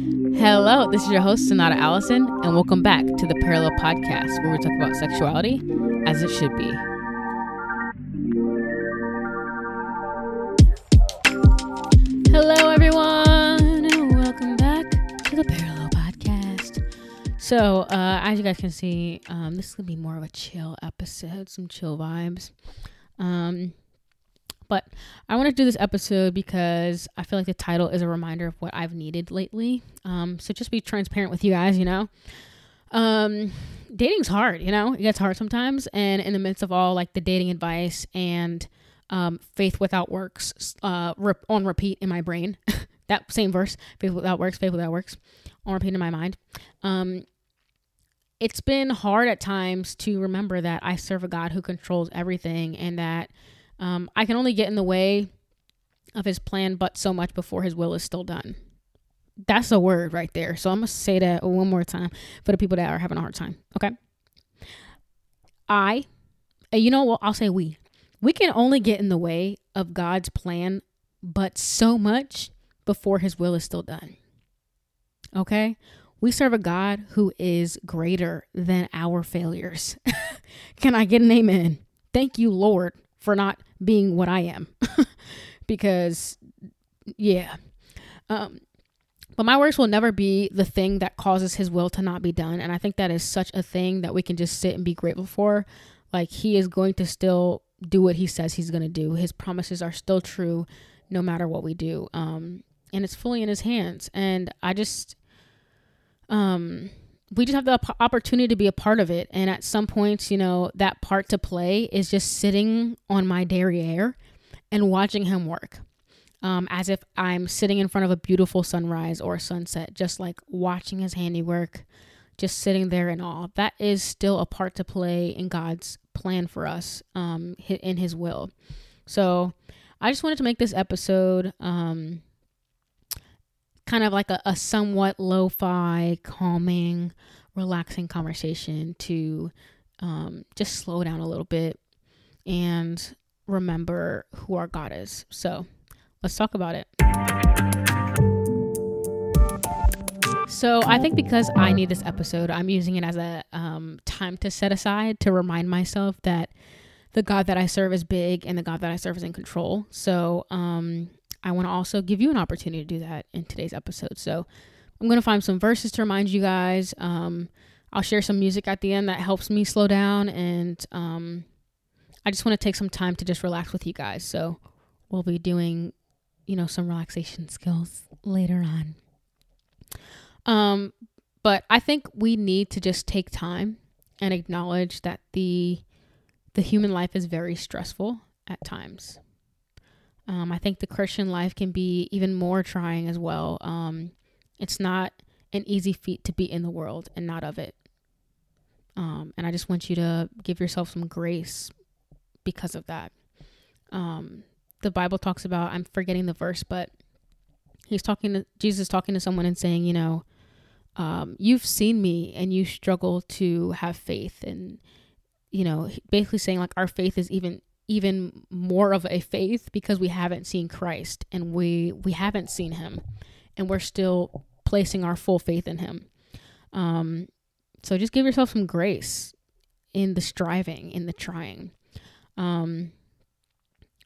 Hello, this is your host, Sonata Allison, and welcome back to the Parallel Podcast, where we talk about sexuality as it should be. Hello, everyone, and welcome back to the Parallel Podcast. So, uh, as you guys can see, um, this is gonna be more of a chill episode, some chill vibes. Um, but I want to do this episode because I feel like the title is a reminder of what I've needed lately. Um, so just be transparent with you guys, you know. Um, dating's hard, you know. It gets hard sometimes, and in the midst of all like the dating advice and um, faith without works uh, on repeat in my brain. that same verse, faith without works, faith without works, on repeat in my mind. Um, it's been hard at times to remember that I serve a God who controls everything and that um, I can only get in the way of his plan, but so much before his will is still done. That's a word right there. So I'm going to say that one more time for the people that are having a hard time. Okay. I, you know what? I'll say we. We can only get in the way of God's plan, but so much before his will is still done. Okay. We serve a God who is greater than our failures. can I get an amen? Thank you, Lord, for not being what I am. because, yeah. Um, but my works will never be the thing that causes his will to not be done. And I think that is such a thing that we can just sit and be grateful for. Like, he is going to still do what he says he's going to do. His promises are still true no matter what we do. Um, and it's fully in his hands. And I just, um, we just have the opportunity to be a part of it. And at some points, you know, that part to play is just sitting on my derriere and watching him work. Um, as if I'm sitting in front of a beautiful sunrise or sunset, just like watching his handiwork, just sitting there in awe. That is still a part to play in God's plan for us, um, in His will. So I just wanted to make this episode um, kind of like a, a somewhat lo-fi, calming, relaxing conversation to um, just slow down a little bit and remember who our God is. So let's talk about it. So I think because I need this episode, I'm using it as a um, time to set aside to remind myself that the God that I serve is big and the God that I serve is in control. So um, I want to also give you an opportunity to do that in today's episode. So I'm going to find some verses to remind you guys. Um, I'll share some music at the end that helps me slow down. And um, I just want to take some time to just relax with you guys. So we'll be doing, you know, some relaxation skills later on. Um, but I think we need to just take time and acknowledge that the the human life is very stressful at times. Um, I think the Christian life can be even more trying as well. Um, it's not an easy feat to be in the world and not of it. Um, and I just want you to give yourself some grace because of that. Um, the Bible talks about, I'm forgetting the verse, but he's talking to Jesus talking to someone and saying, you know, um, you've seen me and you struggle to have faith. And, you know, basically saying like our faith is even even more of a faith because we haven't seen Christ and we we haven't seen him and we're still placing our full faith in him. Um so just give yourself some grace in the striving, in the trying. Um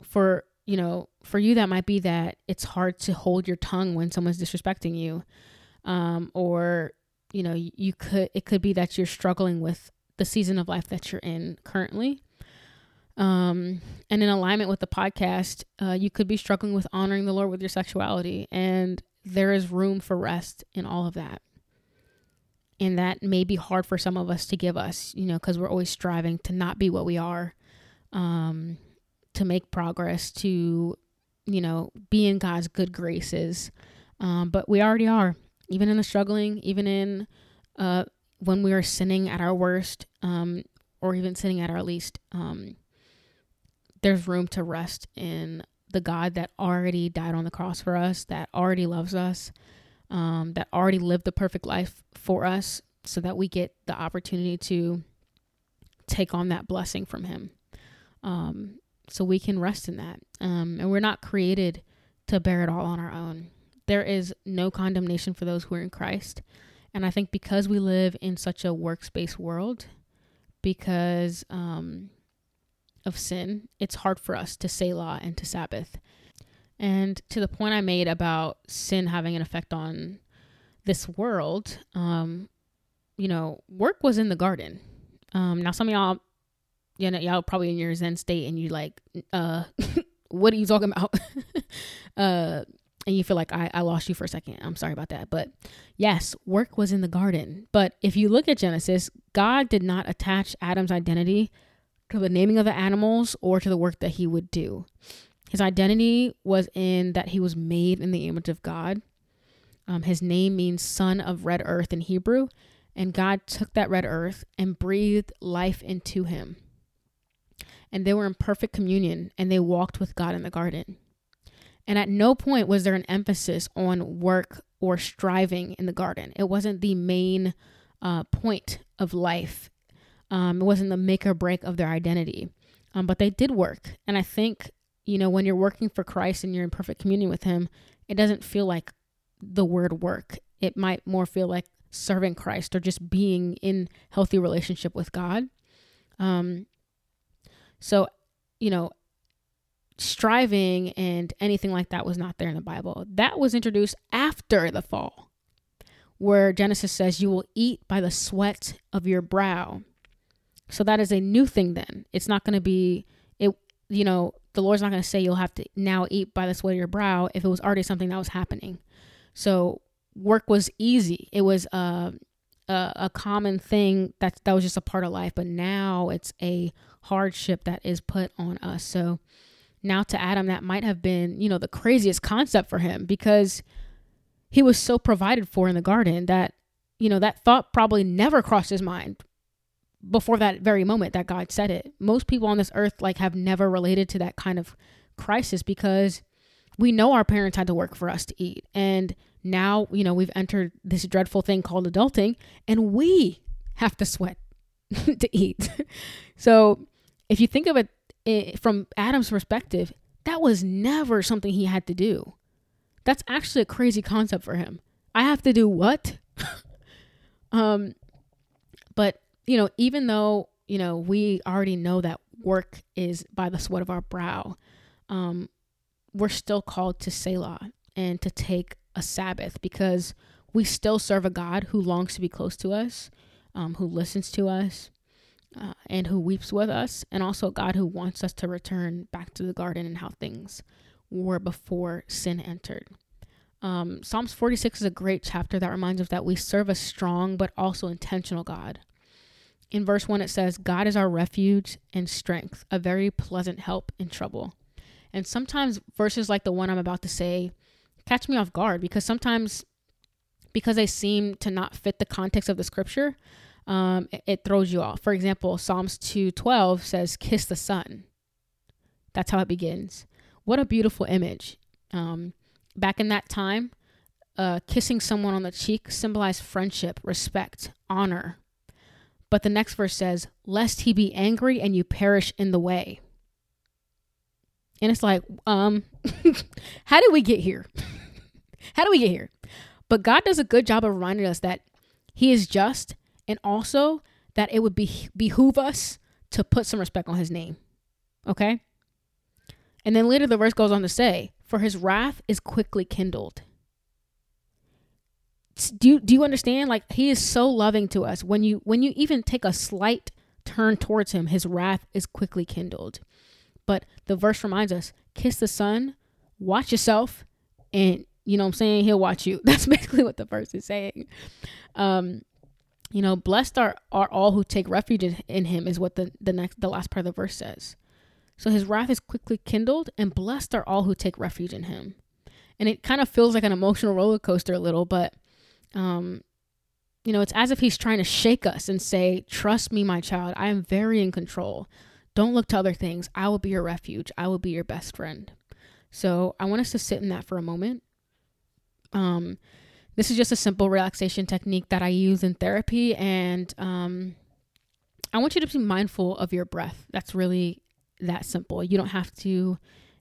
for you know, for you that might be that it's hard to hold your tongue when someone's disrespecting you. Um or you know, you could it could be that you're struggling with the season of life that you're in currently um, and in alignment with the podcast, uh, you could be struggling with honoring the Lord with your sexuality, and there is room for rest in all of that. And that may be hard for some of us to give us, you know, because we're always striving to not be what we are, um, to make progress, to, you know, be in God's good graces. Um, but we already are, even in the struggling, even in uh, when we are sinning at our worst, um, or even sinning at our least. Um, there's room to rest in the God that already died on the cross for us, that already loves us, um, that already lived the perfect life for us, so that we get the opportunity to take on that blessing from Him. Um, so we can rest in that. Um, and we're not created to bear it all on our own. there is no condemnation for those who are in Christ. And I think because we live in such a workspace world, because um, of sin, it's hard for us to Selah and to Sabbath. And to the point I made about sin having an effect on this world, um, you know, work was in the garden. Um, now some of y'all, you know, y'all probably in your Zen state and you like, uh, what are you talking about? uh, and you feel like I, I lost you for a second. I'm sorry about that. But yes, work was in the garden. But if you look at Genesis, God did not attach Adam's identity to the naming of the animals or to the work that he would do. His identity was in that he was made in the image of God. Um, his name means son of red earth in Hebrew, and God took that red earth and breathed life into him. And they were in perfect communion and they walked with God in the garden. And at no point was there an emphasis on work or striving in the garden. It wasn't the main uh, point of life, um, it wasn't the make or break of their identity. Um, but they did work. And I think, you know, when you're working for Christ and you're in perfect communion with Him, it doesn't feel like the word work. It might more feel like serving Christ or just being in healthy relationship with God. Um, so, you know, striving and anything like that was not there in the Bible. That was introduced after the fall, where Genesis says, You will eat by the sweat of your brow. So that is a new thing then. It's not going to be, it, you know, the Lord's not going to say you'll have to now eat by the sweat of your brow if it was already something that was happening. So work was easy. It was uh, a, a common thing that that was just a part of life. But now it's a hardship that is put on us. So now to Adam, that might have been, you know, the craziest concept for him because he was so provided for in the garden that, you know, that thought probably never crossed his mind before that very moment that God said it. Most people on this earth like have never related to that kind of crisis because we know our parents had to work for us to eat. And now, you know, we've entered this dreadful thing called adulting and we have to sweat to eat. so, if you think of it it, from Adam's perspective, that was never something he had to do. That's actually a crazy concept for him. I have to do what? um, but you know, even though you know we already know that work is by the sweat of our brow, um, we're still called to Selah and to take a Sabbath because we still serve a God who longs to be close to us, um, who listens to us, uh, and who weeps with us, and also a God who wants us to return back to the garden and how things were before sin entered. Um, Psalms 46 is a great chapter that reminds us that we serve a strong but also intentional God. In verse 1, it says, God is our refuge and strength, a very pleasant help in trouble. And sometimes verses like the one I'm about to say catch me off guard because sometimes, because they seem to not fit the context of the scripture, um, it, throws you off. For example, Psalms 2:12 says, "Kiss the son." That's how it begins. What a beautiful image. Um, back in that time, uh, kissing someone on the cheek symbolized friendship, respect, honor. But the next verse says, "Lest he be angry and you perish in the way." And it's like, um, how did we get here? how do we get here? But God does a good job of reminding us that He is just and also that it would be behoove us to put some respect on his name. Okay? And then later the verse goes on to say, For his wrath is quickly kindled. Do you, do you understand? Like he is so loving to us. When you when you even take a slight turn towards him, his wrath is quickly kindled. But the verse reminds us, kiss the son, watch yourself, and you know I'm saying, he'll watch you. That's basically what the verse is saying. Um you know, blessed are, are all who take refuge in, in him is what the, the next the last part of the verse says. So his wrath is quickly kindled, and blessed are all who take refuge in him. And it kind of feels like an emotional roller coaster a little, but um, you know, it's as if he's trying to shake us and say, Trust me, my child, I am very in control. Don't look to other things. I will be your refuge. I will be your best friend. So I want us to sit in that for a moment. Um, this is just a simple relaxation technique that I use in therapy. And um, I want you to be mindful of your breath. That's really that simple. You don't have to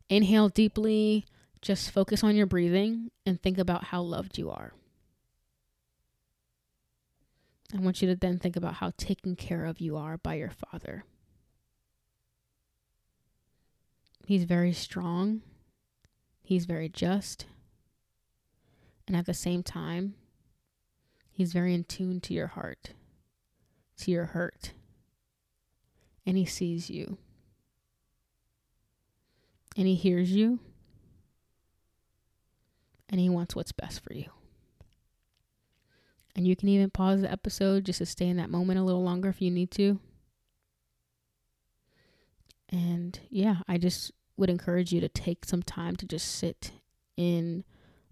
inhale deeply, just focus on your breathing and think about how loved you are. I want you to then think about how taken care of you are by your Father. He's very strong, He's very just, and at the same time, He's very in tune to your heart, to your hurt, and He sees you, and He hears you, and He wants what's best for you. And you can even pause the episode just to stay in that moment a little longer if you need to. And yeah, I just would encourage you to take some time to just sit in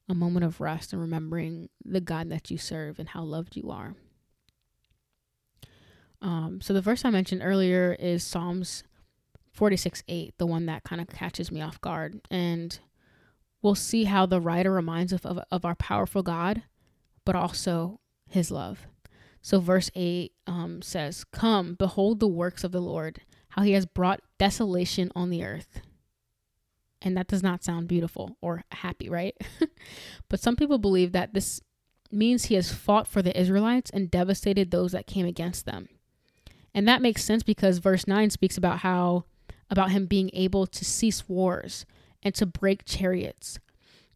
a moment of rest and remembering the God that you serve and how loved you are. Um, so the verse I mentioned earlier is Psalms 46 8, the one that kind of catches me off guard. And we'll see how the writer reminds us of, of, of our powerful God, but also his love. So, verse 8 um, says, Come, behold the works of the Lord, how he has brought desolation on the earth. And that does not sound beautiful or happy, right? but some people believe that this means he has fought for the Israelites and devastated those that came against them. And that makes sense because verse 9 speaks about how about him being able to cease wars and to break chariots.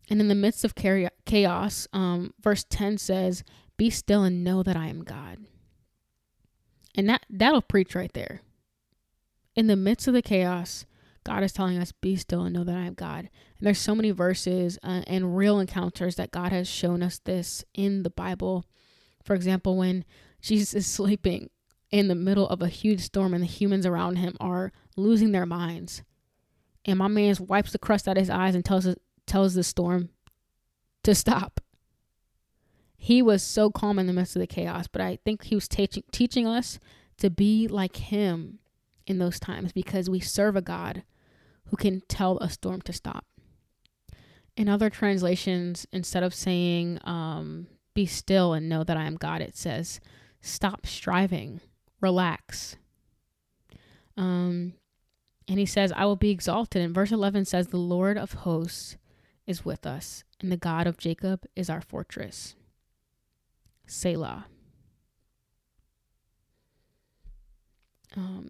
And in the midst of chaos, um, verse 10 says, be still and know that I am God. And that that'll preach right there. In the midst of the chaos, God is telling us, "Be still and know that I am God." And there's so many verses uh, and real encounters that God has shown us this in the Bible. For example, when Jesus is sleeping in the middle of a huge storm and the humans around him are losing their minds, and my man wipes the crust out of his eyes and tells tells the storm to stop he was so calm in the midst of the chaos, but I think he was teaching teaching us to be like him in those times because we serve a God who can tell a storm to stop. In other translations, instead of saying, um, be still and know that I am God, it says, stop striving, relax. Um, and he says, I will be exalted. And verse 11 says, The Lord of hosts is with us, and the God of Jacob is our fortress. Selah. Um,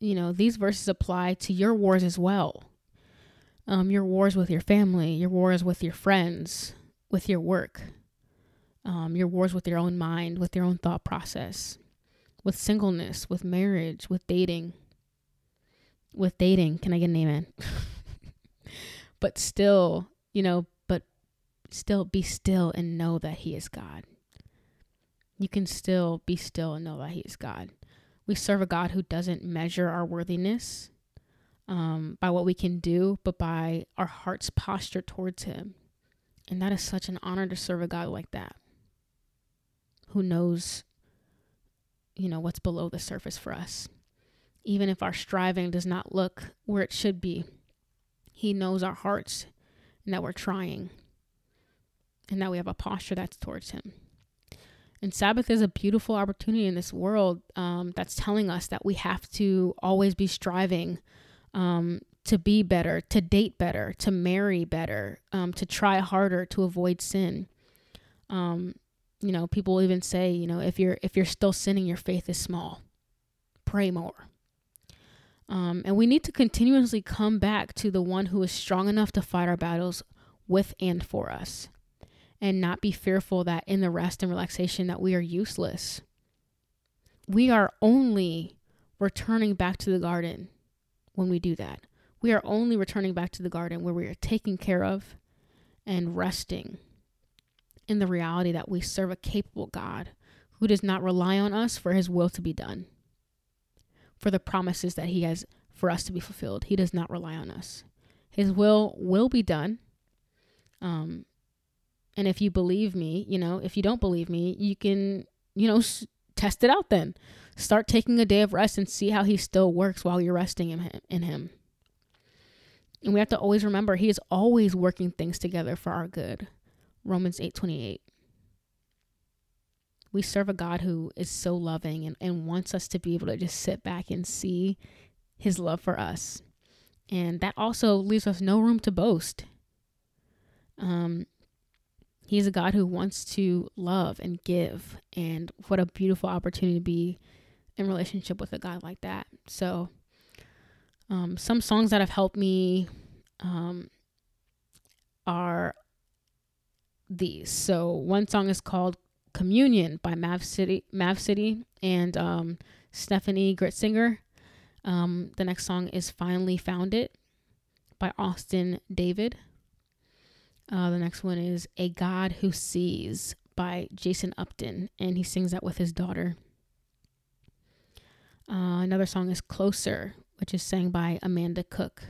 you know, these verses apply to your wars as well. Um, your wars with your family, your wars with your friends, with your work, um, your wars with your own mind, with your own thought process, with singleness, with marriage, with dating. With dating, can I get an amen? but still, you know, still be still and know that He is God. You can still be still and know that He is God. We serve a God who doesn't measure our worthiness um, by what we can do, but by our heart's posture towards Him. And that is such an honor to serve a God like that, who knows, you know, what's below the surface for us. Even if our striving does not look where it should be, He knows our hearts and that we're trying and that we have a posture that's towards Him. And Sabbath is a beautiful opportunity in this world um, that's telling us that we have to always be striving um, to be better, to date better, to marry better, um, to try harder to avoid sin. Um, you know, people even say, you know, if you're if you're still sinning, your faith is small. Pray more. Um, and we need to continuously come back to the one who is strong enough to fight our battles with and for us and not be fearful that in the rest and relaxation that we are useless. We are only returning back to the garden when we do that. We are only returning back to the garden where we are taken care of and resting in the reality that we serve a capable God who does not rely on us for his will to be done, for the promises that he has for us to be fulfilled. He does not rely on us. His will will be done. Um, and if you believe me, you know, if you don't believe me, you can, you know, s- test it out then. Start taking a day of rest and see how he still works while you're resting in him. In him. And we have to always remember he is always working things together for our good. Romans 8:28. We serve a God who is so loving and, and wants us to be able to just sit back and see his love for us. And that also leaves us no room to boast. Um, he's a God who wants to love and give. And what a beautiful opportunity to be in relationship with a God like that. So, um, some songs that have helped me um, are these. So, one song is called Communion by Mav City, Mav City and um, Steffany Gretzinger. Um, the next song is Finally Found It by Austin David. Uh, the next one is A God Who Sees by Jason Upton, and he sings that with his daughter. Uh, another song is Closer, which is sang by Amanda Cook.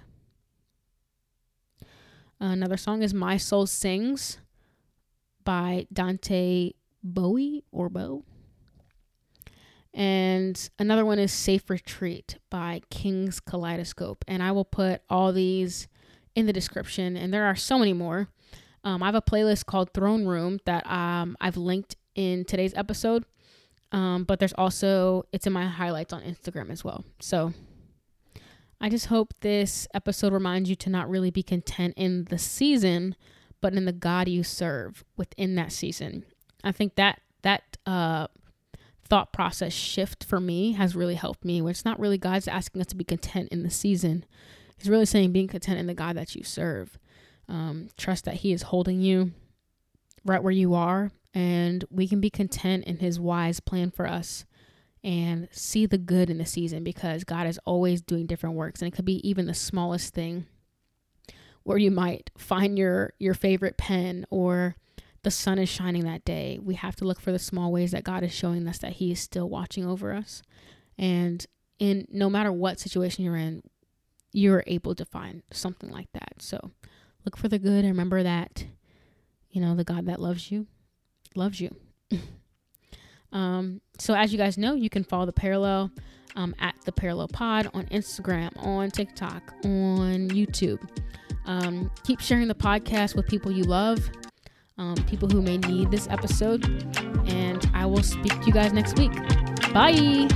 Uh, another song is My Soul Sings by Dante Bowie or Bow. And another one is Safe Retreat by Kings Kaleidoscope. And I will put all these in the description. And there are so many more. Um, I have a playlist called Throne Room that um, I've linked in today's episode. Um, but there's also, it's in my highlights on Instagram as well. So I just hope this episode reminds you to not really be content in the season, but in the God you serve within that season. I think that, that, uh, thought process shift for me has really helped me where it's not really God's asking us to be content in the season. He's really saying being content in the God that you serve. Um, trust that He is holding you right where you are, and we can be content in His wise plan for us and see the good in the season because God is always doing different works, and it could be even the smallest thing where you might find your your favorite pen or the sun is shining that day. We have to look for the small ways that God is showing us that He is still watching over us. And in no matter what situation you're in, you're able to find something like that. So look for the good and remember that, you know, the God that loves you loves you. um, so as you guys know, you can follow the parallel um, at the parallel pod on Instagram, on TikTok, on YouTube. Um, keep sharing the podcast with people you love um, people who may need this episode. And I will speak to you guys next week. Bye.